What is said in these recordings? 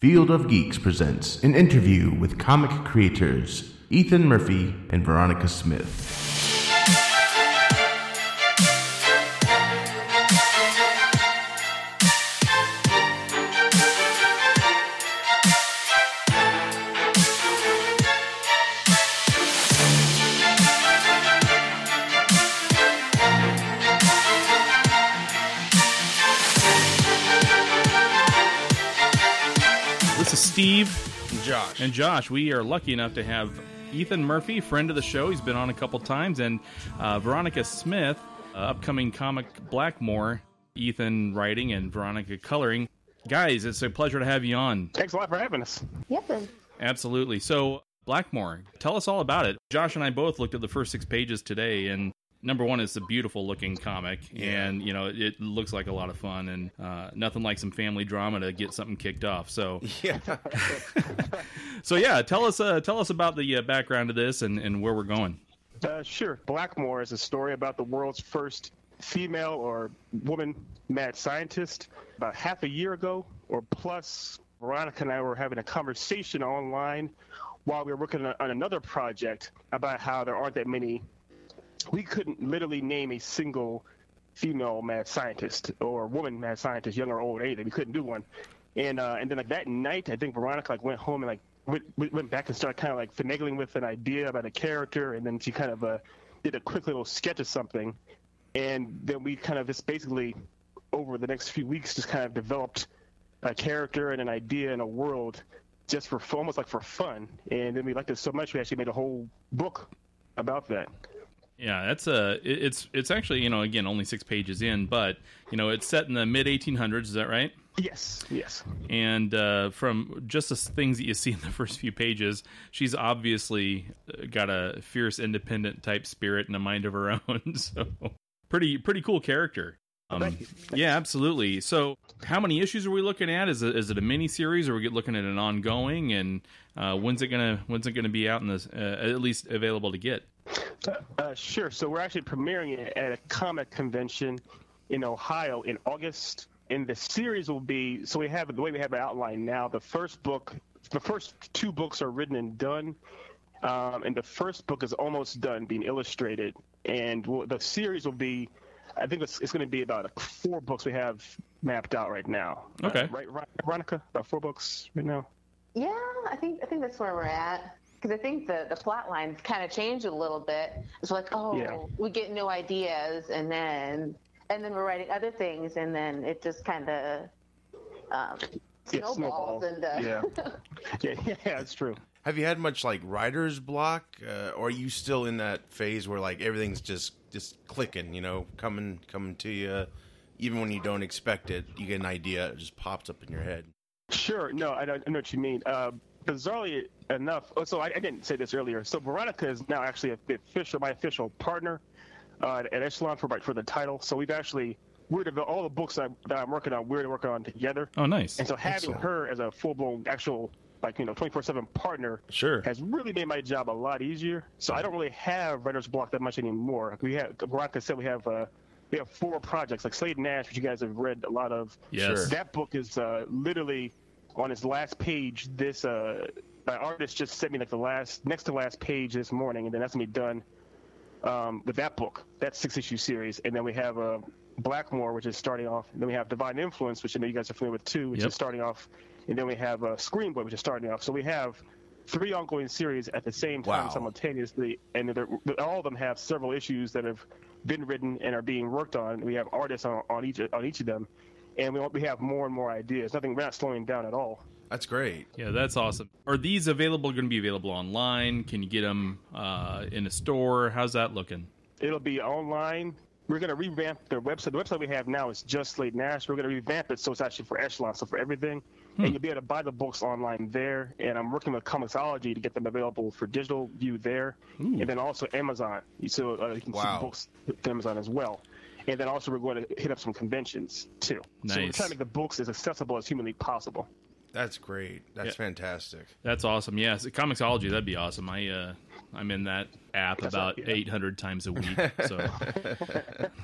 Field of Geeks presents an interview with comic creators Ethan Murphy and Veronica Smith. This is Steve Josh. and Josh. We are lucky enough to have Ethan Murphy, friend of the show. He's been on a couple times, and uh, Veronica Smith, uh, upcoming comic Blackmore. Ethan writing and Veronica coloring. Guys, it's a pleasure to have you on. Thanks a lot for having us. Yep. Absolutely. So, Blackmore, tell us all about it. Josh and I both looked at the first six pages today, and number one, it's a beautiful looking comic, and you know it looks like a lot of fun, and uh, nothing like some family drama to get something kicked off. So, Yeah. so yeah, tell us uh, tell us about the uh, background of this and, and where we're going. Uh, sure. Blackmore is a story about the world's first female or woman mad scientist. About half a year ago, or plus, Veronica and I were having a conversation online while we were working on on another project about how there aren't that many. We couldn't literally name a single female mad scientist or woman mad scientist, young or old, anything. We couldn't do one. And uh, and then like that night, I think Veronica like went home and like went went back and started kind of like finagling with an idea about a character, and then she kind of uh, did a quick little sketch of something, and then we kind of just basically over the next few weeks just kind of developed a character and an idea and a world just for almost like for fun, and then we liked it so much we actually made a whole book about that. Yeah, that's a it- it's it's actually you know again only six pages in, but you know it's set in the mid 1800s. Is that right? Yes, yes. and uh, from just the things that you see in the first few pages, she's obviously uh, got a fierce, independent type spirit and a mind of her own. So, pretty pretty cool character. Um, Thank yeah, absolutely. So, how many issues are we looking at? Is it is it a mini series, or are we looking at an ongoing? And uh, when's it gonna when's it gonna be out in this uh, at least available to get? Uh, sure. So we're actually premiering it at a comic convention in Ohio in August. And the series will be so we have the way we have it outlined now. The first book, the first two books are written and done, um, and the first book is almost done, being illustrated. And we'll, the series will be, I think it's, it's going to be about like four books we have mapped out right now. Okay. Uh, right, right, Veronica, about four books right now. Yeah, I think I think that's where we're at. Because I think the, the plot lines kind of changed a little bit. It's like, oh, Yeah. we get new ideas, and then and then we're writing other things, and then it just kind of um, Yeah, snowballs. And uh, yeah. yeah, yeah, that's true. Have you had much like writer's block, uh, or are you still in that phase where like everything's just just clicking, you know, coming coming to you, even when you don't expect it, you get an idea, it just pops up in your head. Sure. No, I, don't- I know what you mean. Uh, bizarrely enough, oh, so I, I didn't say this earlier. So Veronica is now actually a, official, my official partner uh, at Echelon for for the title. So we've actually we're all the books that, that I'm working on. We're working on together. Oh, nice. And so having Excellent. her as a full blown actual like you know 24 seven partner Sure. has really made my job a lot easier. So I don't really have writer's block that much anymore. We have Veronica said we have. Uh, we have four projects like Slade Nash, which you guys have read a lot of. yes. Sure. That book is uh, literally on his last page. This uh, my artist just sent me like the last next to last page this morning, and then that's gonna be done um, with that book. That six issue series, and then we have uh, Blackmore, which is starting off. Then we have Divine Influence, which I know you guys are familiar with too, which Yep. is starting off, and then we have uh, Screen Boy, which is starting off. So we have three ongoing series at the same time Wow. simultaneously, and all of them have several issues that have been written and are being worked on. We have artists on, on each on each of them, and we we have more and more ideas. Nothing, we're not slowing down at all. That's great. Yeah, that's awesome. Are these available? Going to be available online? Can you get them uh, in a store? How's that looking? It'll be online. We're going to revamp the website. The website we have now is just Slate Nash. We're going to revamp it so it's actually for Echelon, so for everything. And you'll be able to buy the books online there. And I'm working with Comixology to get them available for digital view there. And then also Amazon. So uh, you can Wow. see books with Amazon as well. And then also we're going to hit up some conventions too. So we're trying to make the books as accessible as humanly possible. That's great. That's Yeah. fantastic. That's awesome. Yes, Comixology, that'd be awesome. I uh, I'm in that app That's about right, yeah. 800 times a week. So,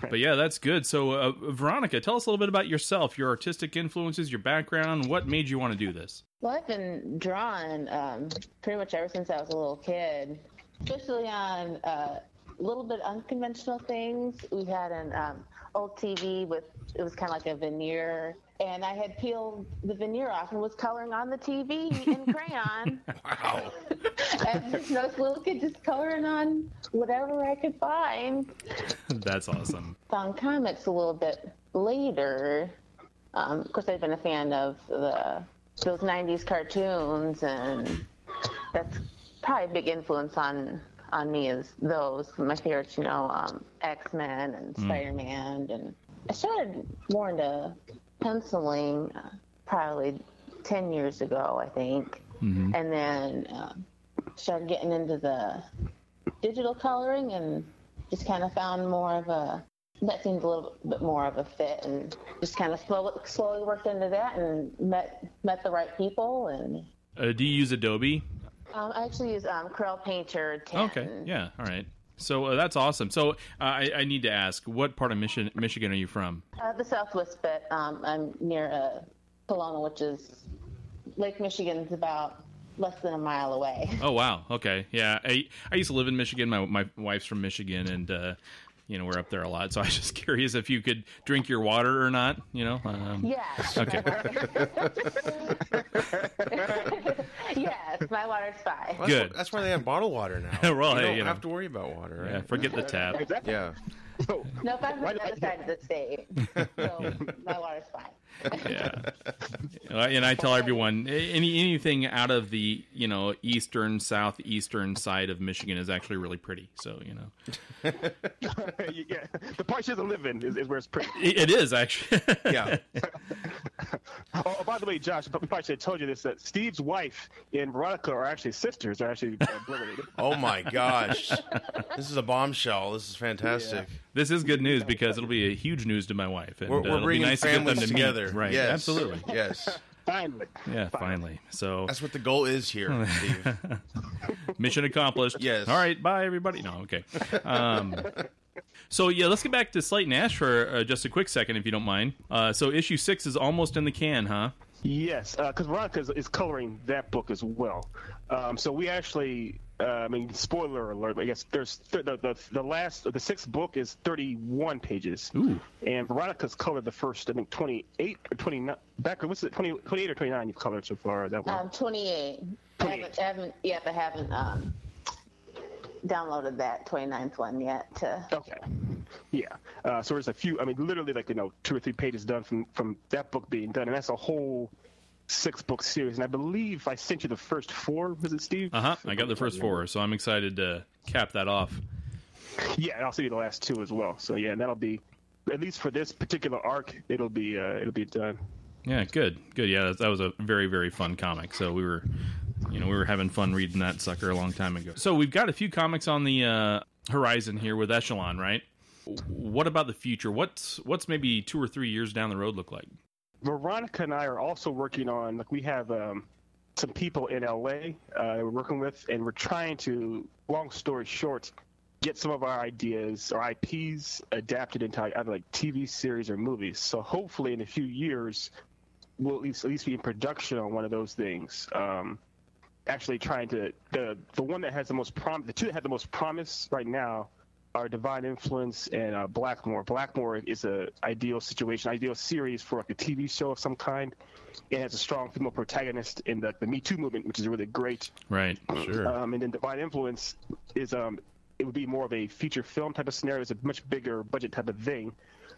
but yeah, that's good. So, uh, Veronica, tell us a little bit about yourself, your artistic influences, your background. What made you want to do this? Well, I've been drawing um, pretty much ever since I was a little kid, especially on uh, a little bit unconventional things. We had an um, old TV with it was kind of like a veneer, and I had peeled the veneer off and was coloring on the TV in crayon. Wow. and just this little kid just coloring on whatever I could find. that's awesome. Found comics a little bit later. Um, of course, I've been a fan of the those '90s cartoons, and that's probably a big influence on on me. Is those my favorites? You know, um, X Men and Spider Man, and I started more into penciling uh, probably ten years ago, I think, and then uh, started getting into the digital coloring and just kind of found more of a that seemed a little bit more of a fit and just kind of slowly, slowly worked into that and met met the right people and Uh, do you use Adobe? Um, I actually use um, Corel Painter 10. Okay, yeah, all right. So uh, that's awesome. So uh, I, I need to ask, what part of Michigan, Michigan are you from? Uh, the southwest bit. Um, I'm near uh, Coloma, which is Lake Michigan's about less than a mile away. Oh wow, okay, yeah. I I used to live in Michigan. My my wife's from Michigan, and uh, you know we're up there a lot. So I was just curious if you could drink your water or not. You know. Um, Yes. Okay. yes, my water's fine. Well, that's Good. wh- That's why they have bottled water now. Well, you hey, don't you know. have to worry about water, right? yeah, forget the tap. Exactly. Yeah. So, No, if I'm Why on the other side of the state, so my water's fine. Yeah. Uh, And I tell everyone any anything out of the you know eastern southeastern side of Michigan is actually really pretty. So you know yeah, the part she doesn't live in is, is where it's pretty. it, it is actually. Yeah. Oh, oh, by the way, Josh, we probably should have told you this: that Steve's wife and Veronica are actually sisters. They're actually uh, related. Oh my gosh. This is a bombshell. This is fantastic. This is good news because it'll be a huge news to my wife. And, We're, uh, we're it'll be bringing nice to get them families to meet. together. Right. Yes. Absolutely. Yes. Finally. Yeah. Finally. So That's what the goal is here, Steve. mission accomplished. Yes. All right. Bye, everybody. No. Okay. Um, so yeah, let's get back to Slate Nash for uh, just a quick second, if you don't mind. Uh, so issue six is almost in the can, huh? Yes, because Veronica is, is coloring that book as well. Um, so we actually, uh, I mean, spoiler alert. I guess there's th- the, the the last the sixth book is 31 pages, Ooh. and Veronica's colored the first I think 28 or 29. Back what's it 20, 28 or 29 you've colored so far that one. Um, 28. I haven't, I haven't, yet. I haven't um, downloaded that 29th one yet. To, Okay. Yeah. Uh, so there's a few. I mean, literally like you know two or three pages done from from that book being done, and that's a whole six book series. And I believe I sent you the first four. Was it Steve? Uh huh. I got the first four, so I'm excited to cap that off. Yeah, and I'll send you the last two as well. So yeah, and that'll be at least for this particular arc. It'll be uh, it'll be done. Yeah, good, good. Yeah, that, that was a very, very fun comic. So we were, you know, we were having fun reading that sucker a long time ago. So we've got a few comics on the uh, horizon here with Echelon, right? What about the future? What's what's maybe two or three years down the road look like? Veronica and I are also working on like we have um, some people in LA uh, we're working with, and we're trying to. Long story short, get some of our ideas or IPs adapted into either like TV series or movies. So hopefully, in a few years, we'll at least at least be in production on one of those things. Um, actually, trying to the the one that has the most prom the two that have the most promise right now are Divine Influence and uh, Blackmore. Blackmore is a ideal situation, ideal series for like a TV show of some kind. It has a strong female protagonist in the, the Me Too movement, which is really great. Right. Sure. Um, and then Divine Influence is um, it would be more of a feature film type of scenario. It's a much bigger budget type of thing.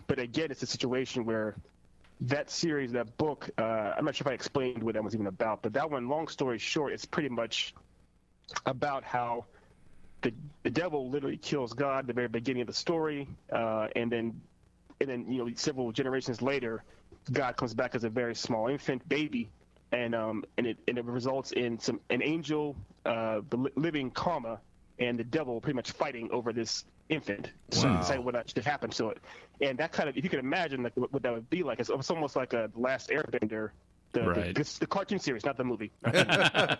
But again, it's a situation where that series, that book, uh, I'm not sure if I explained what that was even about, but that one, long story short, it's pretty much about how the the devil literally kills God at the very beginning of the story, uh, and then and then you know several generations later, God comes back as a very small infant baby, and um and it and it results in some an angel uh the living karma and the devil pretty much fighting over this infant Wow. decide what should happen to it, and that kind of if you can imagine like what what that would be like, it's, it's almost like a Last Airbender The, the- Right. this- the, cartoon series, not the movie.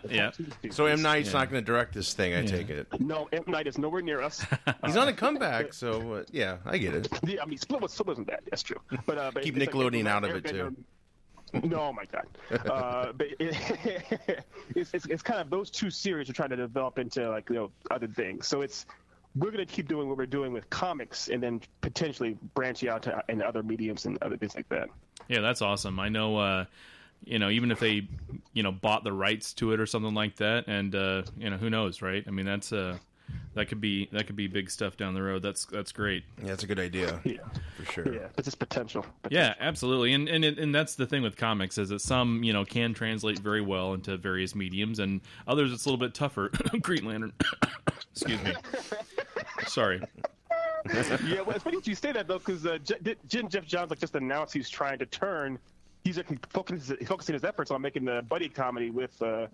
yeah. So M Night's not going to direct this thing. I take it. No, M Night is nowhere near us. He's on a comeback, so uh, yeah, I get it. Yeah, I mean, Split was Split wasn't bad. That's true. But uh, but Keep it's like Nickelodeon out of it, too. Airbender- No, oh my God. Uh, but it, it's, it's it's kind of those two series are trying to develop into like you know other things. So it's we're going to keep doing what we're doing with comics, and then potentially branching out to in other mediums and other things like that. Yeah, that's awesome. I know, uh, you know, even if they, you know, bought the rights to it or something like that, and uh, you know, who knows, right? I mean, that's uh, that could be that could be big stuff down the road. That's that's great. Yeah, that's a good idea Yeah, for sure. yeah, it's just potential. Yeah, absolutely. And and it- and that's the thing with comics is that some you know can translate very well into various mediums, and others it's a little bit tougher. Green Lantern. Excuse me. Sorry. yeah, well, it's funny that you say that though, because uh, J- J- Jim Geoff Johns like just announced he's trying to turn. He's like, focusing, focusing his efforts on making the buddy comedy with uh,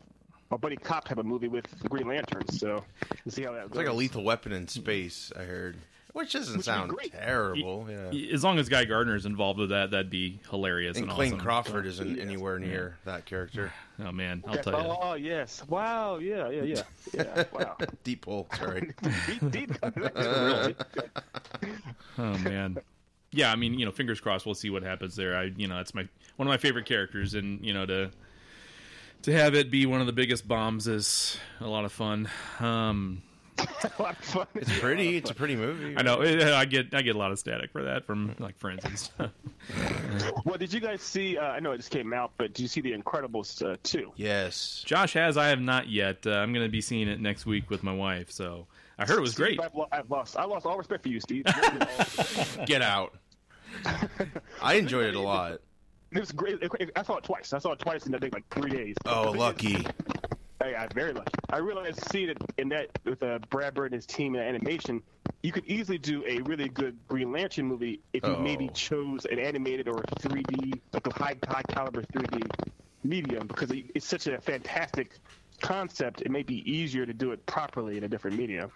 a buddy cop type of movie with the Green Lantern. So we'll see how that It's goes. like a lethal weapon in space. I heard, which doesn't Which sound terrible. Yeah. As long as Guy Gardner is involved with that, that'd be hilarious and, And Clayton awesome. Crawford isn't anywhere near that character. Oh man, I'll That's- tell you. Oh yes! Wow! Yeah, yeah, yeah, yeah. Wow! Deep hole. Sorry. deep, deep. really? Oh man. Yeah, I mean, you know, fingers crossed. We'll see what happens there. I, you know, it's my one of my favorite characters, and you know, to to have it be one of the biggest bombs is a lot of fun. Um, a lot of fun. It's pretty. It's a pretty movie. I know I get I get a lot of static for that from like friends and stuff. Well, did you guys see? Uh, I know it just came out, but did you see The Incredibles uh, two? Yes. Josh has. I have not yet. Uh, I'm going to be seeing it next week with my wife. So I heard it was great. I've, lo- I've lost. I lost all respect for you, Steve. Get out. I enjoyed it a lot. It was great. I saw it twice. I saw it twice in I think like three days. Oh, lucky. I, I'm very lucky. I realized seeing it in that with uh, Brad Bird and his team in animation, you could easily do a really good Green Lantern movie if you Oh. maybe chose an animated or a 3D, like a high high caliber 3D medium, because it's such a fantastic concept. It may be easier to do it properly in a different medium.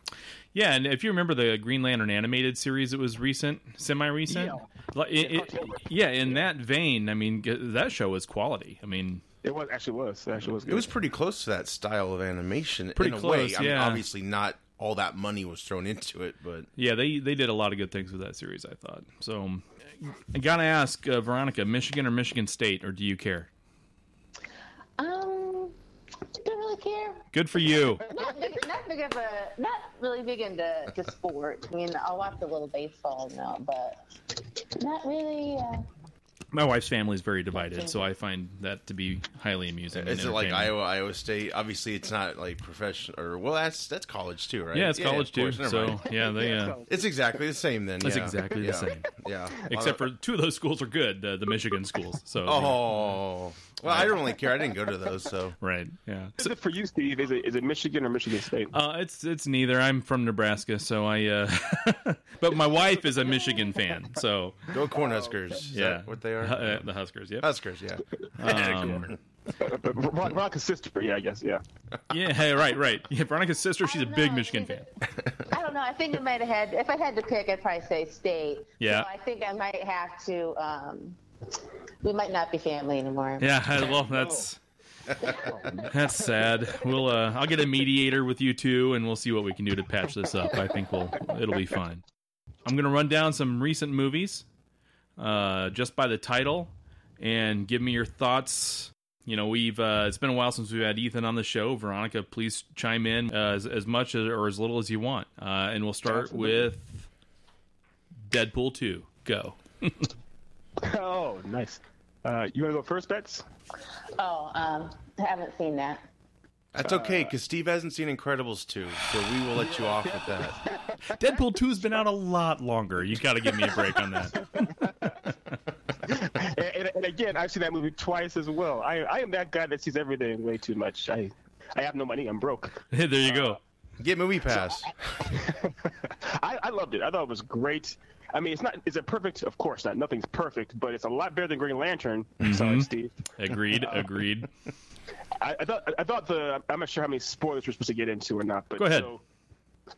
Yeah, and if you remember the Green Lantern animated series, it was recent, semi-recent. Yeah. Like, it- Yeah, it- yeah, in that vein, I mean, that show was quality. I mean, It was actually was it actually was. Good. It was pretty close to that style of animation. Pretty in a close, way. I mean, yeah. obviously not all that money was thrown into it, but yeah, they they did a lot of good things with that series. I thought. So, I gotta ask uh, Veronica, Michigan or Michigan State, or do you care? Um, don't really care. Good for you. Not big, not big of a, not really big into to sport. I mean, I'll watch a little baseball now, but not really. Uh, My wife's family is very divided, so I find that to be highly amusing. and is it like. Iowa, Iowa State? Obviously, it's not like professional or well, that's that's college too, right? Yeah, it's college of too. So mind. yeah, they. Uh, it's exactly the same then. It's yeah. exactly the Yeah. same. Yeah, except for two of those schools are good, uh, the Michigan schools. So oh, well, I don't really care. I didn't go to those, so right, yeah. Is it for you, Steve? Is it is it Michigan or Michigan State? Uh, it's it's neither. I'm from Nebraska, so I. Uh, but my wife is a Michigan fan, so go Cornhuskers. Is yeah, that what they are? Uh, the Huskers. Yeah, Huskers, yeah. Um, Veronica's sister. Yeah, I guess. Yeah. yeah. Hey, right, right. Yeah, Veronica's sister. She's a big know, Michigan fan. I don't know. I think I might have had. If I had to pick, I'd probably say state. Yeah. So I think I might have to. Um, we might not be family anymore. Yeah. Well, that's that's sad. We'll. Uh, I'll get a mediator with you two, and we'll see what we can do to patch this up. I think we'll. It'll be fine. I'm gonna run down some recent movies, uh, just by the title, and give me your thoughts. You know, we've uh, it's been a while since we've had Ethan on the show. Veronica, please chime in uh, as, as much as, or as little as you want, uh, and we'll start Absolutely. with Deadpool two. Go. Oh, nice. Uh, you want to go first, Bets? Oh, um, haven't seen that. That's okay because Steve hasn't seen Incredibles 2, so we will let you off with that. Deadpool two's been out a lot longer. You got to give me a break on that. and, and, and again, I've seen that movie twice as well. I, I am that guy that sees everything way too much. I, I have no money. I'm broke. there you go. Get Movie Pass. I, I loved it. I thought it was great. I mean, it's not. Is it perfect? Of course not. Nothing's perfect, but it's a lot better than Green Lantern. Sorry, Steve. Agreed. Agreed. I, I thought. I thought the. I'm not sure how many spoilers we're supposed to get into or not. But Go ahead. So,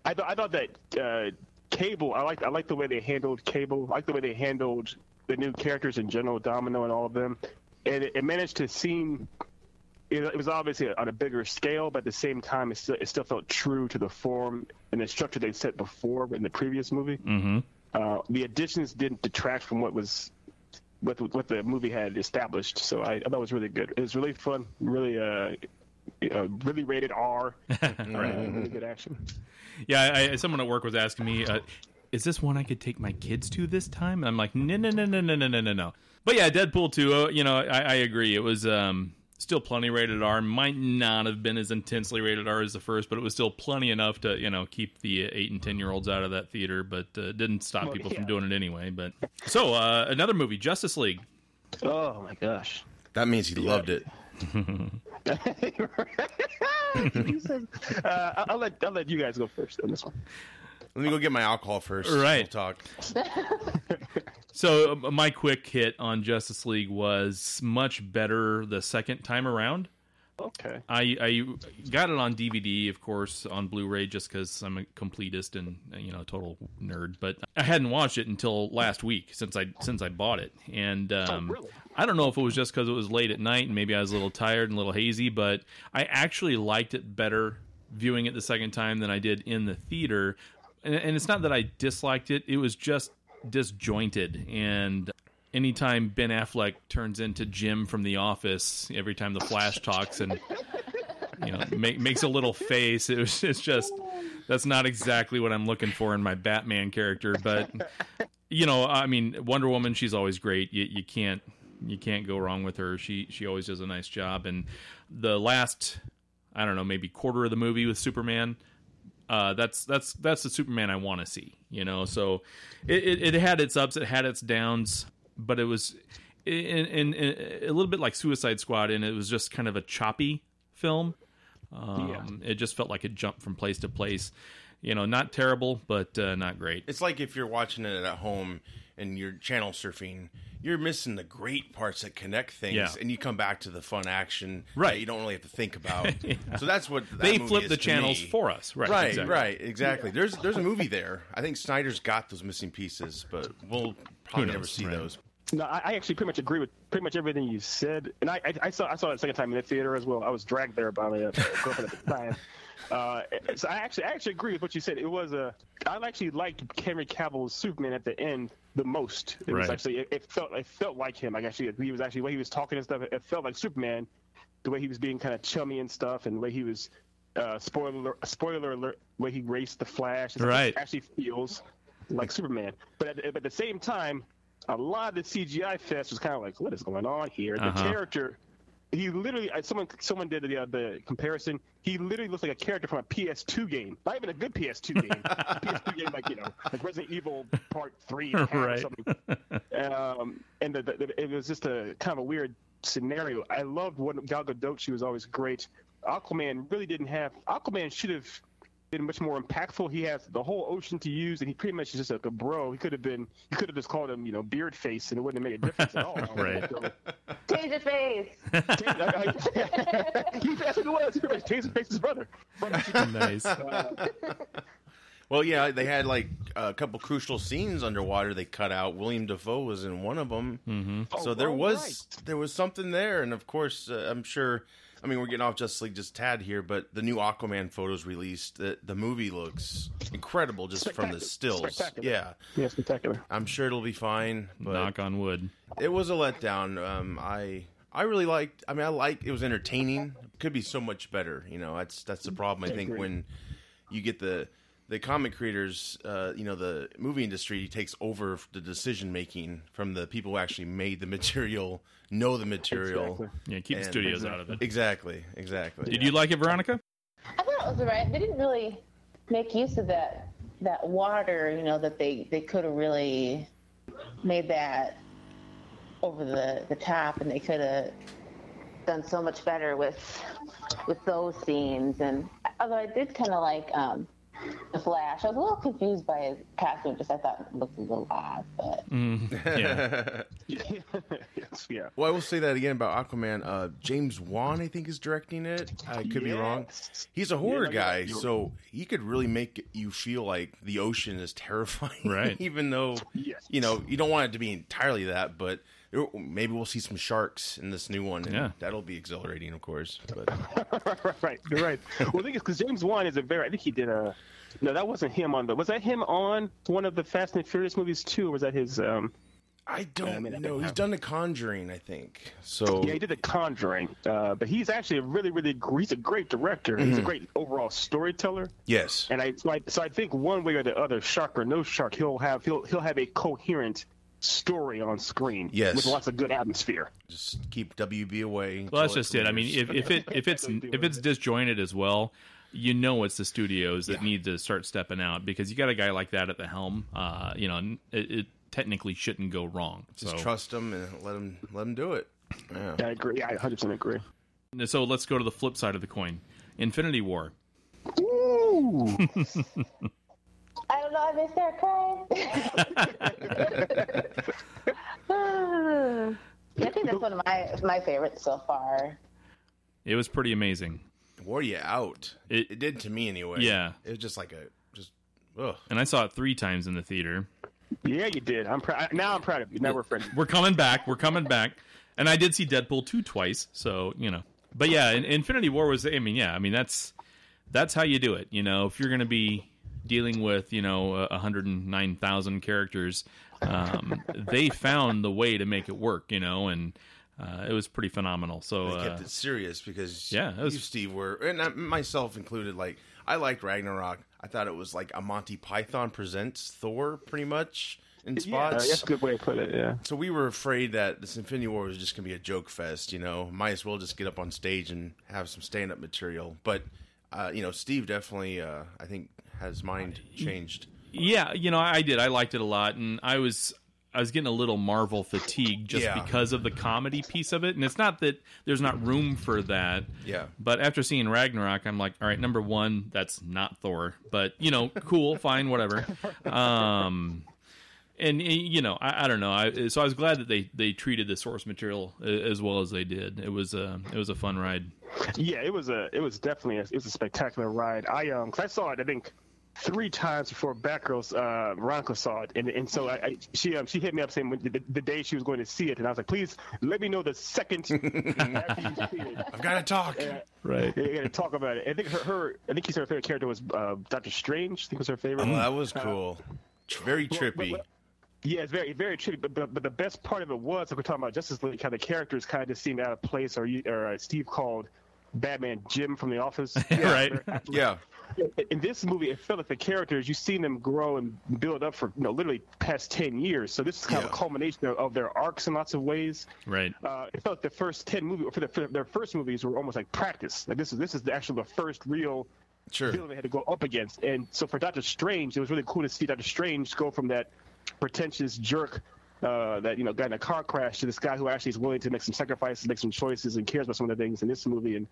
I thought. I thought that uh, Cable. I like. I like the way they handled Cable. I like the way they handled the new characters in general, Domino and all of them. and it, it managed to seem. It, it was obviously on a bigger scale, but at the same time, it still, it still felt true to the form and the structure they set before in the previous movie. Mm-hmm. Uh, the additions didn't detract from what was what what the movie had established. So I, I thought it was really good. It was really fun. Really. Uh, uh, really rated R. Uh, really good action. Yeah, I, I, someone at work was asking me, uh, "Is this one I could take my kids to this time?" And I'm like, "No, no, no, no, no, no, no, no." But yeah, Deadpool two. Uh, you know, I, I, agree. It was um, still plenty rated R. Might not have been as intensely rated R as the first, but it was still plenty enough to you know keep the uh, eight and ten year olds out of that theater. But uh, didn't stop Well, people yeah. from doing it anyway. But so uh, another movie, Justice League. Oh my gosh. That means he loved it. You said- uh, I'll- I'll let I'll let you guys go first on this one. Let me go get my alcohol first. Right. We'll talk. So uh, my quick hit on Justice League was much better the second time around. Okay. I, I got it on DVD, of course, on Blu-ray, just because I'm a completist and you know total nerd. But I hadn't watched it until last week since I since I bought it, and um, really? I don't know if it was just because it was late at night and maybe I was a little tired and a little hazy, but I actually liked it better viewing it the second time than I did in the theater. And, and it's not that I disliked it; it was just disjointed and anytime Ben Affleck turns into Jim from The Office, every time the Flash talks and you know make, makes a little face, it was it's just that's not exactly what I'm looking for in my Batman character. But you know, I mean, Wonder Woman, she's always great. You, you can't you can't go wrong with her. She she always does a nice job. And the last, I don't know, maybe quarter of the movie with Superman. Uh, that's that's that's the Superman I want to see, you know. So it, it, it had its ups, it had its downs, but it was in, in, in a little bit like Suicide Squad, and it was just kind of a choppy film. Um, It just felt like it jumped from place to place. You know, not terrible, but uh, not great. It's like if you're watching it at home and you're channel surfing, you're missing the great parts that connect things, Yeah. and you come back to the fun action Right. that you don't really have to think about. So that's what that they movie flip is the to channels me. for us, right? Right, exactly. right, exactly. There's there's a movie there. I think Snyder's got those missing pieces, but we'll probably knows, never see right. those. No, I, I actually pretty much agree with pretty much everything you said, and I, I, I saw I saw it the second time in the theater as well. I was dragged there by my uh, girlfriend at the time. Uh, so I actually I actually agree with what you said. It was a I actually liked Henry Cavill's Superman at the end the most. It was actually it, it felt it felt like him. Like actually he was actually the way he was talking and stuff. It, felt like Superman, the way he was being kind of chummy and stuff, and the way he was. Uh, spoiler spoiler alert! The way he raced the Flash, Right. it actually feels like Superman. But at, but at the same time, a lot of the CGI fest was kind of like, what is going on here? The Uh-huh. character, he literally, someone someone did the, uh, the comparison. He literally looks like a character from a PS2 game, not even a good PS2 game. PS2 game like you know, like Resident Evil Part Three or something. Um, and the, the, it was just a kind of a weird scenario. I loved what Gal Gadot. She was always great. Aquaman really didn't have. Aquaman should have been much more impactful. He has the whole ocean to use, and he pretty much is just like a bro. He could have been. You could have just called him, you know, Beard Face, and it wouldn't have made a difference at all. Right. So, Change your face. I, I, he, that's what it was. Taser Face's brother. From, nice. Well, yeah, they had like a couple crucial scenes underwater. They cut out. William Dafoe was in one of them, mm-hmm. so Oh, there was right. there was something there. And of course, uh, I'm sure. I mean, we're getting off Justice League just a tad here, but the new Aquaman photos released. The, the movie looks incredible just from the stills. Yeah, yeah, spectacular. I'm sure it'll be fine. But Knock on wood. it was a letdown. Um, I I really liked. I mean, I liked. It was entertaining. Could be so much better. You know, that's that's the problem. I think agree. when you get the the comic creators, uh, you know, the movie industry takes over the decision making from the people who actually made the material, know the material. Exactly. Yeah, keep the And- studios out of it. Exactly. Exactly. Did you like it, Veronica? I thought it was alright. They didn't really make use of that that water, you know, that they they could have really made that over the the top, and they could have done so much better with with those scenes. And although I did kind of like um, the Flash, I was a little confused by his costume. Just I thought it looked a little odd, but Yeah. yes, yeah. Well, I will say that again about Aquaman. Uh, James Wan, I think, is directing it. I could be wrong. He's a horror Yeah, yeah, guy, you're- so he could really make you feel like the ocean is terrifying. Right. Even though, Yes. you know, you don't want it to be entirely that, but maybe we'll see some sharks in this new one. And Yeah. that'll be exhilarating, of course. But right, you're right. Well, the thing is, because James Wan is a very, I think he did a, no, that wasn't him on the, was that him on one of the Fast and Furious movies too, or was that his, um, I don't I mean, I know. don't He's done The Conjuring, I think. So yeah, he did The Conjuring, uh, but he's actually a really, really, gr- he's a great director. He's a great overall storyteller. yes, And I so, I, so I think one way or the other, shark or no shark, he'll have he'll he'll have a coherent story on screen. Yes. with lots of good atmosphere. just keep WB away. Well, that's just it. I mean, if, if it if it's if it's disjointed as well, you know it's the studios that need to start stepping out because you got a guy like that at the helm. Uh, you know, it, it technically shouldn't go wrong. just so, trust him and let him let him do it. Yeah. I agree. Yeah, I 100 percent agree. so let's go to the flip side of the coin. Infinity War. Ooh. I don't know if they start crying. I think that's one of my my favorites so far. It was pretty amazing. It Wore you out. It- It, did to me anyway. Yeah. it was just like a just. Ugh. And I saw it three times in the theater. yeah, you did. I'm proud. Now I'm proud of you. Now we're friends. We're coming back. We're coming back. And I did see Deadpool two twice, so you know. But yeah, Infinity War was. I mean, yeah. I mean, that's that's how you do it. You know, if you're going to be dealing with you know a 109,000 characters, um, they found the way to make it work. You know, and uh, it was pretty phenomenal. So They uh, kept it serious because yeah, it was- you, Steve, were and I, myself included. Like I liked Ragnarok. I thought it was like a Monty Python presents Thor, pretty much in spots. Yeah, spots. that's a good way to put it. Yeah. So we were afraid that this Infinity War was just going to be a joke fest. You know, might as well just get up on stage and have some stand-up material. But uh, you know, Steve definitely, uh, I think, has his mind changed. Yeah, you know, I did. I liked it a lot, and I was I was getting a little Marvel fatigue just Yeah. because of the comedy piece of it. And it's not that there's not room for that. Yeah. But after seeing Ragnarok, I'm like, all right, number one, that's not Thor, but you know, cool, fine, whatever. Um, and eh, you know, I, I don't know. I, so I was glad that they they treated the source material uh, as well as they did. It was a it was a fun ride. Yeah, it was a it was definitely a, it was a spectacular ride. I um, cause I saw it I think three times before Batgirls uh Veronica saw it and and so I, I she um she hit me up saying when, the, the day she was going to see it and I was like please let me know the second after you see it. I've got to talk. Right. Yeah, you gotta talk about it. I think her, her I think she said her favorite character was uh, Doctor Strange. I think was her favorite. Oh, that was cool. Very trippy. but- Yeah, it's very, very tricky. But, but, but the best part of it was, like we're talking about Justice League, how the characters kind of just seemed out of place, or, you, or uh, Steve called Batman Jim from The Office. Right. Yeah. In this movie, it felt like the characters, you've seen them grow and build up for, you know, literally past 10 years. So this is kind of a culmination of, of their arcs in lots of ways. Right. Uh, it felt like the first 10 movies, or for, the, for their first movies, were almost like practice. Like this is this is the, actually the first real Sure. villain they had to go up against. And so for Doctor Strange, it was really cool to see Doctor Strange go from that pretentious jerk uh, that you know got in a car crash to this guy who actually is willing to make some sacrifices, make some choices, and cares about some of the things in this movie. And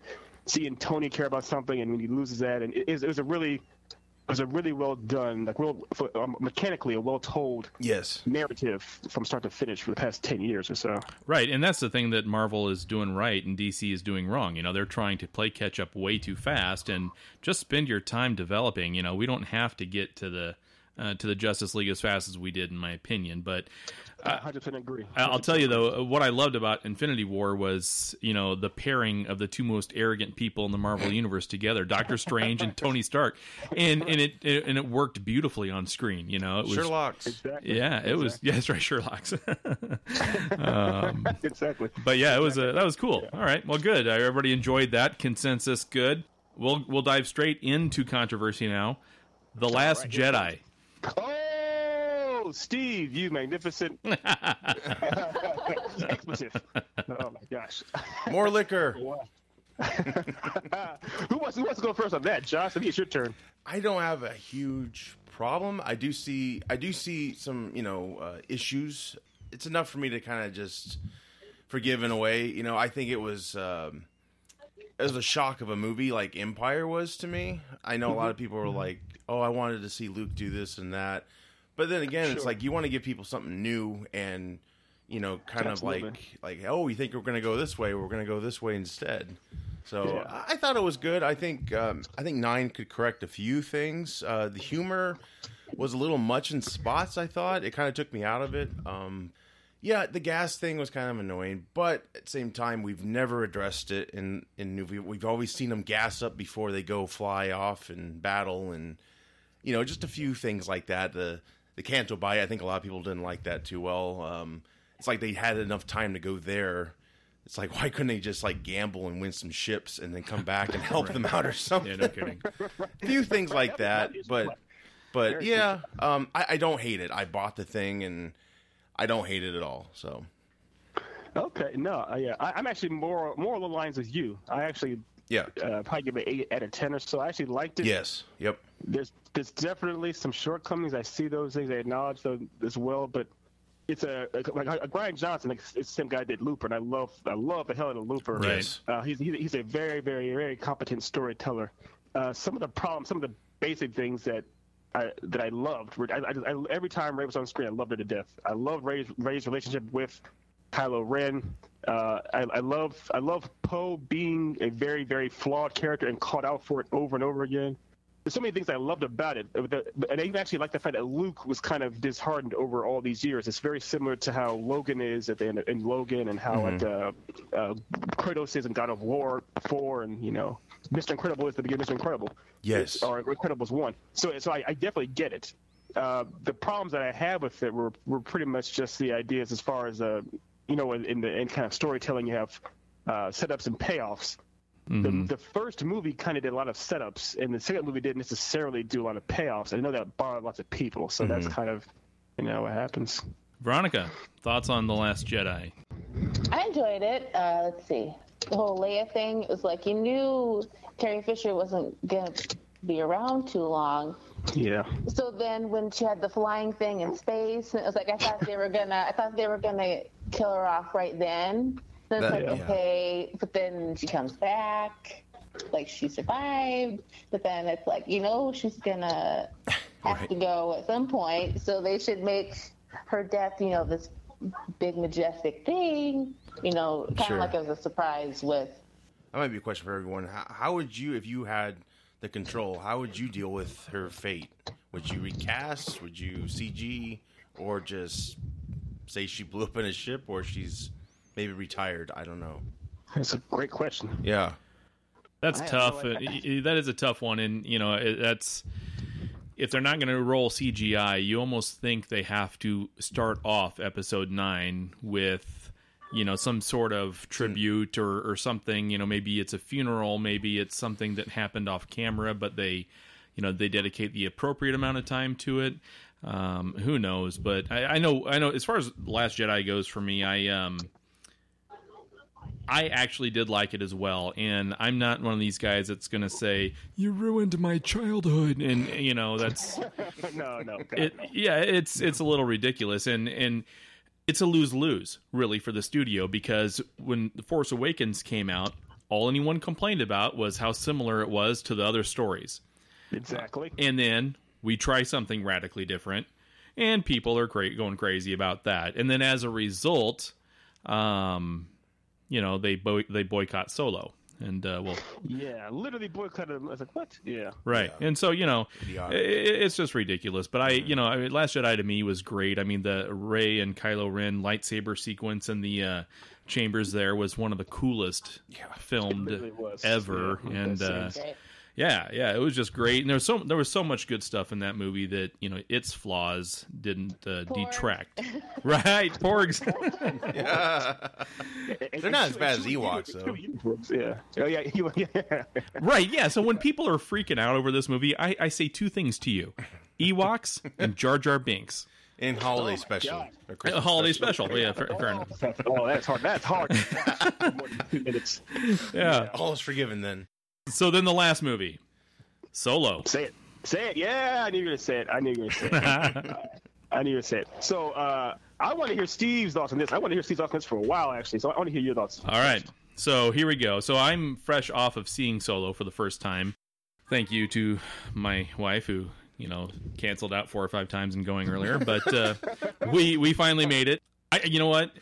seeing Tony care about something, and when he loses that, and it, it was a really it was a really well done, like real for, um, mechanically a well told Yes. narrative from start to finish for the past ten years or so. Right, and that's the thing that Marvel is doing right and DC is doing wrong. You know, they're trying to play catch up way too fast and just spend your time developing. You know, we don't have to get to the uh, to the Justice League as fast as we did, in my opinion. But I 100% agree. I- I'll tell you though, what I loved about Infinity War was you know the pairing of the two most arrogant people in the Marvel universe together, Doctor Strange and Tony Stark, and and it, it and it worked beautifully on screen. You know, it was Sherlock's. Exactly. yeah, it was yeah, that's right, Sherlock's. um, exactly. but yeah, it was a, that was cool. All right, well, good. Uh, Everybody enjoyed that consensus. Good. We'll we'll dive straight into controversy now. The Last right, Jedi. Oh, Steve, you magnificent expletive. Oh my gosh. More liquor. Wow. who wants who wants to go first on that, Josh? I think it's your turn. I don't have a huge problem. I do see I do see some, you know, uh, issues. It's enough for me to kind of just forgive in a way. You know, I think it was um it was a shock of a movie like Empire was to me. I know a lot of people were like, "Oh, I wanted to see Luke do this and that." But then again, it's like you want to give people something new and you know, kind Absolutely. of like like, "Oh, you think we're going to go this way? We're going to go this way instead." So Yeah. I I thought it was good. I think um, I think nine could correct a few things. Uh, the humor was a little much in spots. I thought it kind of took me out of it. Um, Yeah, the gas thing was kind of annoying, but at the same time, we've never addressed it in in movie. We've always seen them gas up before they go fly off and battle, and you know, just a few things like that. The the Canto Bight, I think a lot of people didn't like that too well. Um, it's like they had enough time to go there. It's like why couldn't they just like gamble and win some ships and then come back and help them out or something? Yeah, no kidding. a few things like that, but but yeah, um, I, I don't hate it. I bought the thing and I don't hate it at all. So Okay, no, uh, yeah, I, I'm actually more more along the lines as you. I actually yeah, uh, probably give it eight out of ten or so. I actually liked it. yes, yep, There's there's definitely some shortcomings. I see those things. I acknowledge those as well. But it's a like a, Rian Johnson. Like, it's the same guy that did Looper, and I love I love the hell out of Looper. Right. Uh, he's he's he's a very very very competent storyteller. Uh, some of the problems, some of the basic things that I that I loved. I, I, I, every time Rey was on screen, I loved her to death. I love Rey's Rey's relationship with Kylo Ren. Uh, I, I love I love Poe being a very very flawed character and called out for it over and over again. There's so many things I loved about it, and I even actually like the fact that Luke was kind of disheartened over all these years. It's very similar to how Logan is at the end of, in Logan, and how like, uh, uh, Kratos is in God of War four, and you know Mr. Incredible is the beginning of Mr. Incredible yes, or Incredibles one. So, so I, I definitely get it. Uh, the problems that I have with it were were pretty much just the ideas as far as uh, you know, in, in the in kind of storytelling, you have uh, setups and payoffs. The, the first movie kind of did a lot of setups, and the second movie didn't necessarily do a lot of payoffs. I know that bothered lots of people, so that's kind of you know what happens. Veronica, thoughts on The Last Jedi? I enjoyed it. Uh, let's see. The whole Leia thing, it was like you knew Carrie Fisher wasn't going to be around too long. Yeah. So then when she had the flying thing in space, it was like I thought they were gonna, I thought they were gonna kill her off right then. Then it's That- like yeah. okay, but then she comes back, like she survived. But then it's like you know she's gonna have Right. to go at some point, so they should make her death, you know, this big majestic thing. You know, kind of Sure. like as a surprise with that might be a question for everyone. How, how would you, if you had the control, how would you deal with her fate? Would you recast? Would you CG, or just say she blew up in a ship, or she's maybe retired? I don't know. That's a great question. Yeah, That's I tough. no Uh, idea. y- y- that is a tough one, and you know it, that's if they're not going to roll CGI, you almost think they have to start off Episode Nine with you know some sort of tribute or, or something. You know, maybe it's a funeral, maybe it's something that happened off camera, but they you know they dedicate the appropriate amount of time to it. Um, who knows? But I, I know I know as far as Last Jedi goes for me, I um. I actually did like it as well, and I'm not one of these guys that's going to say you ruined my childhood, and you know that's no, no. God, it. no. Yeah, it's it's a little ridiculous, and and it's a lose lose really for the studio because when the Force Awakens came out, all anyone complained about was how similar it was to the other stories, Exactly. and then we try something radically different, and people are cra- going crazy about that, and then as a result, um, you know they boy- they boycott Solo, and uh, well, Yeah, literally boycotted him. I was like, what? Yeah. right, and so you know i Idiotic. it's just ridiculous. But I, you know, I mean, Last Jedi to me was great. I mean, the Rey and Kylo Ren lightsaber sequence in the uh, chambers there was one of the coolest filmed really ever, Yeah, and uh, scene. Right. Yeah, yeah, it was just great. And there was so there was so much good stuff in that movie that you know its flaws didn't uh, Porg. detract. right, porgs. And- They're not as bad as Ewoks, though. Yeah. Oh yeah. you- yeah. right, yeah. So when people are freaking out over this movie, I, I say two things to you: Ewoks and Jar Jar Binks. in holiday special, God. A Christmas holiday special, yeah, fair, fair enough. Oh, that's hard. That's hard. More than two minutes. Yeah. All is forgiven then. So then the last movie, Solo. Say it. Say it. Yeah, I knew you were gonna say it. I knew you were gonna say it. I knew you were gonna say it. So uh, I want to hear Steve's thoughts on this. I want to hear Steve's thoughts on this for a while, actually. So I want to hear your thoughts. All right. So here we go. So I'm fresh off of seeing Solo for the first time. Thank you to my wife who, you know, canceled out four or five times and going earlier, but uh, we we finally made it. I, you know what?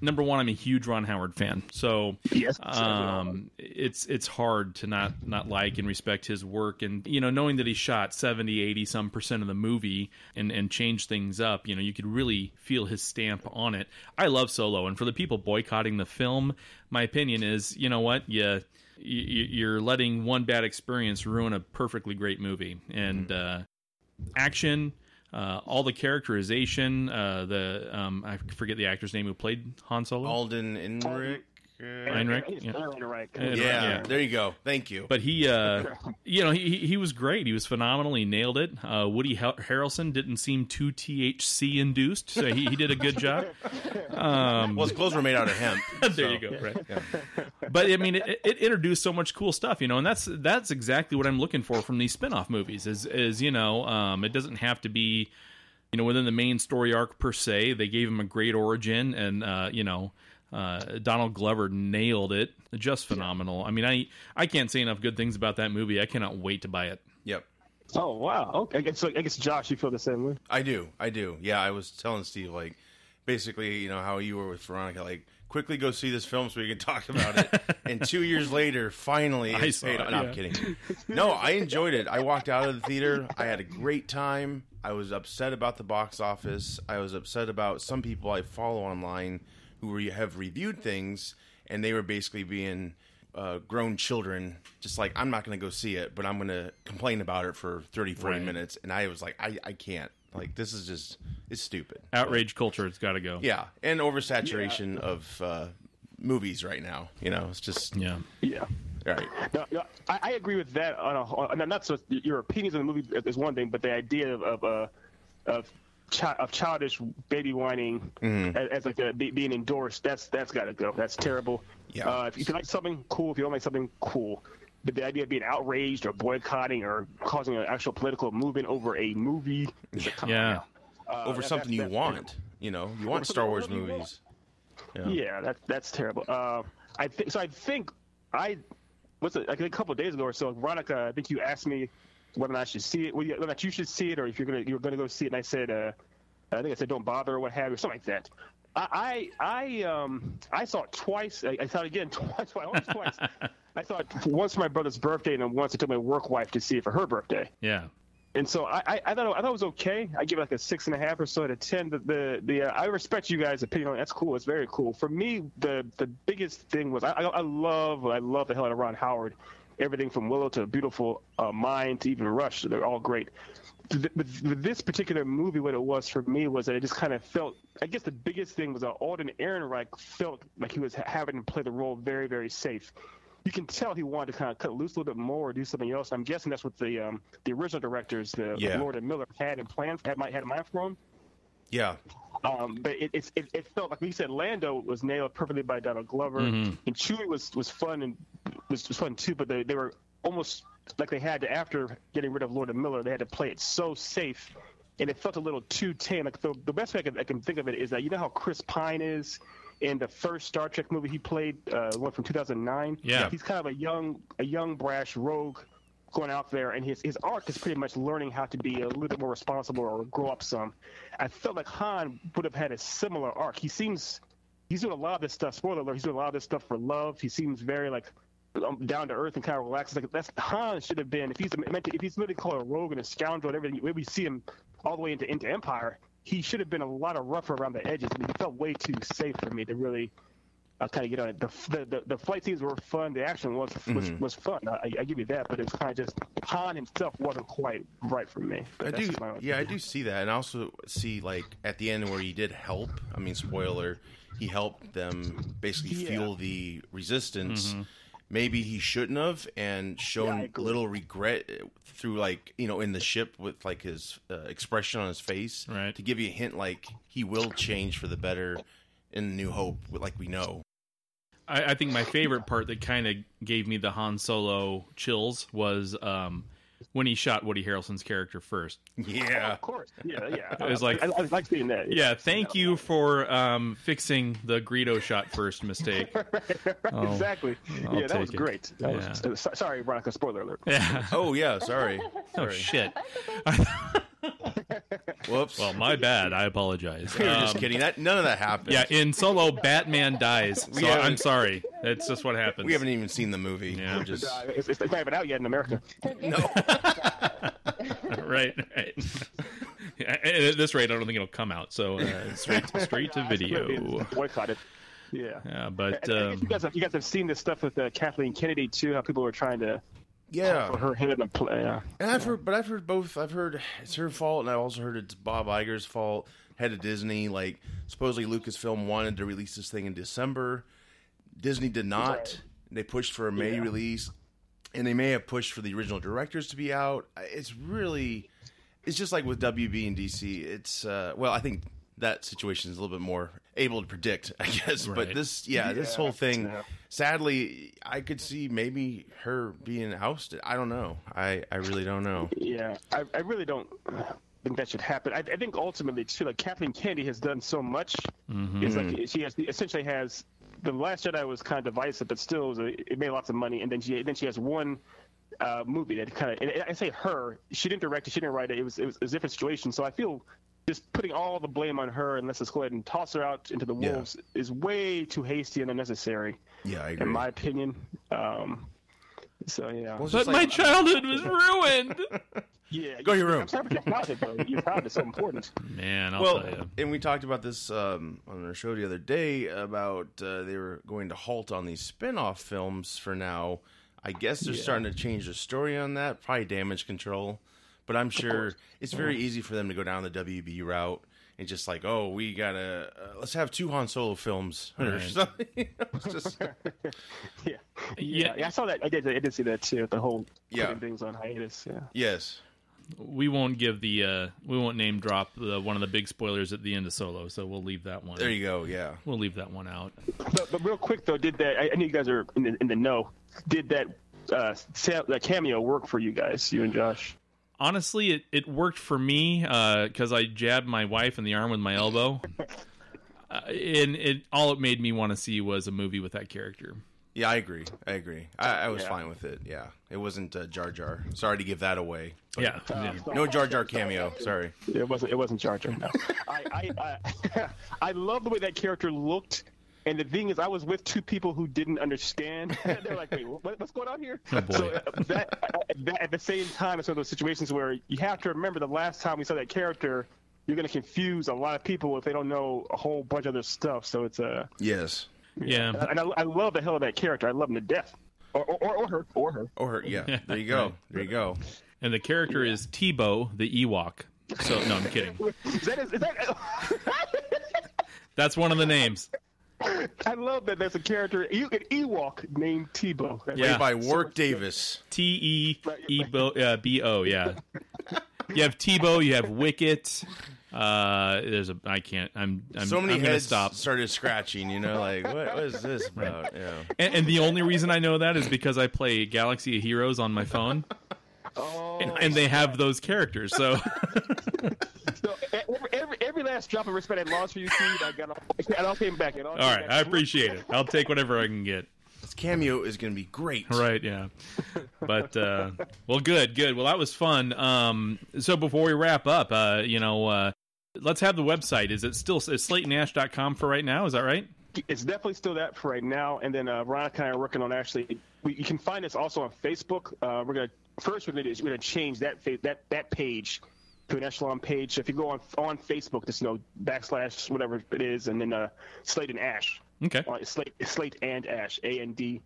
Number one, I'm a huge Ron Howard fan, so Yes. um, it's it's hard to not not like and respect his work, and you know, knowing that he shot 70, 80 some percent of the movie and and changed things up, you know, you could really feel his stamp on it. I love Solo, and for the people boycotting the film, my opinion is, you know what, yeah. you- You're letting one bad experience ruin a perfectly great movie, and uh, action, uh, all the characterization, uh, the um, I forget the actor's name who played Han Solo. Alden Ehrenreich. Heinrich, He's yeah. Ehrenreich. Yeah. yeah, Yeah. there you go. Thank you. but he, uh, you know, he he was great. He was phenomenal. He nailed it. Uh, Woody Har- Harrelson didn't seem too THC induced, so he, he did a good job. Um, well, his clothes were made out of hemp. there so- you go. Right. But I mean, it, it introduced so much cool stuff, you know, and that's that's exactly what I'm looking for from these spin-off movies. Is is you know, um, it doesn't have to be, you know, within the main story arc per se. They gave him a great origin, and uh, you know. Uh, Donald Glover nailed it, just phenomenal. I mean, I I can't say enough good things about that movie. I cannot wait to buy it. Yep. Oh wow. Okay. I guess, I guess Josh, you feel the same way. I do. I do. Yeah, I was telling Steve like basically, you know, how you were with Veronica, like quickly go see this film so we can talk about it. and two years later, finally, I it's saw paid it, off. No, yeah. I'm kidding. No, I enjoyed it. I walked out of the theater. I had a great time. I was upset about the box office. I was upset about some people I follow online who re- have reviewed things, and they were basically being uh, grown children, just like, I'm not going to go see it, but I'm going to complain about it for 30, 40 Right. minutes. And I was like, I, I can't. Like, this is just, it's stupid. Outrage culture it's got to go. Yeah, and oversaturation of uh, movies right now. You know, it's just yeah. Yeah. right. No, no, I, I agree with that. On a, on, not so your opinions on the movie is one thing, but the idea of of uh, of, chi- of childish baby whining as, as like a, be, being endorsed that's that's got to go. That's terrible. Yeah. Uh, if you like something cool, if you don't like something cool, but the idea of being outraged or boycotting or causing an actual political movement over a movie is a come Yeah. Uh, Over that- something you that's- want. You know, you want Star Wars Whatever you movies. Yeah, that that's terrible. Uh, I think so. I think I what's it like a couple of days ago or so. Veronica, I think you asked me whether or not I should see it, whether or not you should see it, or if you're gonna you're gonna go see it. And I said, uh, I think I said don't bother or what have you, or something like that. I I um I saw it twice. I, I saw it again twice. Twice. twice. I saw it once for my brother's birthday, and then once I took my work wife to see it for her birthday. Yeah. And so I, I, I thought I thought it was okay. I give it like a six and a half or so out of ten. The the, the uh, I respect you guys' opinion. That's cool. It's very cool. For me, the the biggest thing was I, I, I love I love the hell out of Ron Howard. Everything from Willow to Beautiful uh, Mind to even Rush, they're all great. With this particular movie, what it was for me was that it just kind of felt. I guess the biggest thing was that Alden Ehrenreich felt like he was having to play the role very, very safe you can tell he wanted to kind of cut loose a little bit more or do something else. I'm guessing that's what the um, the original directors, the Yeah. Lord and Miller, had in plan had might had in mind for him. Yeah, Um, but it, it's it, it felt like we said Lando was nailed perfectly by Donald Glover, Mhm. and Chewie was was fun and was, was fun too. But they, they were almost like they had to after getting rid of Lord and Miller, they had to play it so safe, and it felt a little too tame. Like the, the best way I can, I can think of it is that you know how Chris Pine is in the first Star Trek movie he played, uh, one from 2009. Yeah. he's kind of a young a young brash rogue going out there, and his his arc is pretty much learning how to be a little bit more responsible or grow up some. I felt like Han would have had a similar arc. He seems he's doing a lot of this stuff. Spoiler alert: he's doing a lot of this stuff for love. He seems very like um, down to earth and kind of relaxed. Like that's Han should have been if he's meant to, if he's meant to call a rogue and a scoundrel and everything. We see him all the way into into Empire. He should have been a lot of rougher around the edges. I mean, he felt way too safe for me to really uh, kind of get on it. The, the the the flight scenes were fun. The action was was, was fun. I, I give you that, but it's kind of just Han himself wasn't quite right for me. But I do. just my own Yeah, I do see that, and I also see like at the end where he did help. I mean, spoiler, he helped them basically Yeah. feel the resistance. Maybe he shouldn't have, and Yeah, I shown agree. little regret through like you know in the ship with like his uh, expression on his face, Right. To give you a hint, like he will change for the better in New Hope, like we know. I, I think my favorite part that kind of gave me the Han Solo chills was um, when he shot Woody Harrelson's character first. Yeah, Of course. Yeah, yeah. It was like- I, I, I like seeing that. Yeah, thank you for um, fixing the Greedo shot first mistake. Oh, exactly. I'll yeah, that was it. great. That Yeah. was, sorry, Veronica. Spoiler alert. Yeah. Oh yeah, sorry. Oh shit. Whoops. Well, my bad. I apologize. we were just Um, kidding. That none of that happened. Yeah, in Solo, Batman dies. So haven't- I'm sorry. That's just what happens. we haven't even seen the movie. Yeah. We're just Uh, it's, it's not even out yet in America. no. right, right. Yeah, and at this rate, I don't think it'll come out. So uh, straight, straight to video. Boycotted. Yeah. Yeah, but And I um, you guys have you guys have seen this stuff with uh, Kathleen Kennedy too. How people were trying to Yeah. for her head in the play. Yeah. And I've heard, but I've heard both. I've heard it's her fault, and I also heard it's Bob Iger's fault. Head of Disney, like supposedly Lucasfilm wanted to release this thing in December. Disney did not. They pushed for a May Yeah. release, and they may have pushed for the original directors to be out. It's really, it's just like with WB and DC. It's uh, well, I think that situation is a little bit more able to predict, I guess. But this, yeah, this whole thing. yeah. Sadly, I could see maybe her being ousted. I don't know. I, I really don't know. Yeah, I, I really don't think that should happen. I, I think ultimately too, like Kathleen Kennedy has done so much. It's like she has essentially has the Last Jedi was kind of divisive, but still it, was a, it made lots of money. And then she then she has one uh, movie that kind of and I say her, she didn't direct it, she didn't write it. It was it was a different situation. So I feel just putting all the blame on her and let's just go ahead and toss her out into the Yeah. wolves is way too hasty and unnecessary, Yeah, I agree. in my opinion. Um, so yeah. Well, but just my childhood was ruined. Yeah, Go to your room. I'm sorry for your childhood, though. Your childhood is so important. Man, I'll well, tell you. and we talked about this um, on our show the other day about uh, they were going to halt on these spin-off films for now. I guess they're starting to change the story on that, probably damage control. But I'm sure it's very easy for them to go down the WB route and just like, oh, we gotta uh, let's have two Han Solo films or Right. something. It's just- Yeah. Yeah. yeah, I saw that. I did. I did see that too. The whole Yeah. putting things on hiatus. Yeah. yes, We won't give the uh, we won't name drop the one of the big spoilers at the end of Solo, so we'll leave that one. there you go. Yeah. We'll leave that one out. But, but real quick though, did that? I, I know you guys are in the, in the know. Did that uh, sa- that cameo work for you guys? You and Josh? Honestly, it, it worked for me because I jabbed my wife in the arm with my elbow, uh, and it all it made me want to see was a movie with that character. Yeah, I agree. I agree. I, I was Yeah. fine with it. Yeah, it wasn't uh, Jar Jar. Sorry to give that away. Yeah, yeah. No Jar Jar cameo. Sorry. It wasn't. It wasn't Jar Jar. No. I I, I I love the way that character looked. And the thing is, I was with two people who didn't understand. They're like, "Wait, what, what's going on here?" Oh. So uh, that, uh, that at the same time, it's one of those situations where you have to remember the last time we saw that character, you're going to confuse a lot of people if they don't know a whole bunch of other stuff. So it's a Yes. yeah. and I, I love the hell of that character. I love him to death. Or, or, or, or her, or her. Or her. Yeah. There you go. There you go. And the character is Teebo the Ewok. So no, I'm kidding. Is that, is that, That's one of the names. I love that there's a character, an Ewok named Teebo. Yeah. Played by Warwick Davis. T E E uh, B O. Yeah. You have Teebo. You have Wicket. Uh, there's a. I can't. I'm. I'm So many I'm heads stop. started scratching. You know, like what, what is this about? Yeah. And, and the only reason I know that is because I play Galaxy of Heroes on my phone, Oh, and, and they have those characters. So so every, every, every last drop of respect I lost for you, Steve, I got all, it all came back. It all, all came right, back. I appreciate it. I'll take whatever I can get. This cameo is going to be great. Right, yeah. But uh well good, good. Well that was fun. Um so before we wrap up, uh, you know, uh let's have the website. Is it still is slatenash.com for right now? Is that right? It's definitely still that for right now. And then uh, Veronica and I are working on actually. We, you can find us also on Facebook. Uh, we're gonna first we're gonna we're gonna change that that that page to an echelon page. So if you go on on Facebook, just you know backslash whatever it is, and then uh, Slate and Ash. Okay. Uh, Slate Slate and Ash. A N D.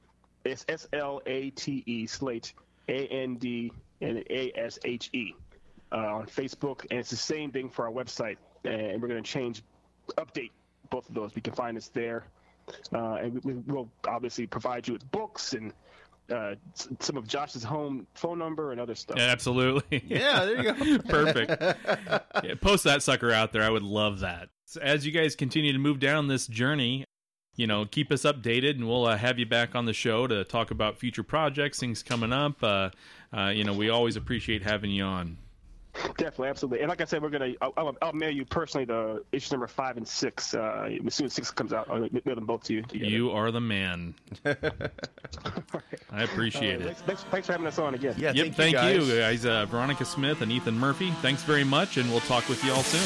It's S L A T E Slate. A N D and A S H E. Uh, on Facebook, and it's the same thing for our website. And we're going to change, update both of those. We can find us there, uh, and we, we will obviously provide you with books and uh, some of Josh's home phone number and other stuff. Absolutely. Yeah, there you go. Perfect. Yeah, post that sucker out there. I would love that. So as you guys continue to move down this journey, you know, keep us updated, and we'll uh, have you back on the show to talk about future projects, things coming up. Uh, uh, you know, we always appreciate having you on. Definitely, absolutely, and like I said, we're gonna. I'll, I'll mail you personally the issue number five and six. Uh, as soon as six comes out, I'll mail them both to you. Together. You are the man. I appreciate it. Thanks, thanks, for having us on again. Yeah, yep. Thank, thank you, guys. You guys uh, Veronica Smith and Ethan Murphy. Thanks very much, and we'll talk with you all soon.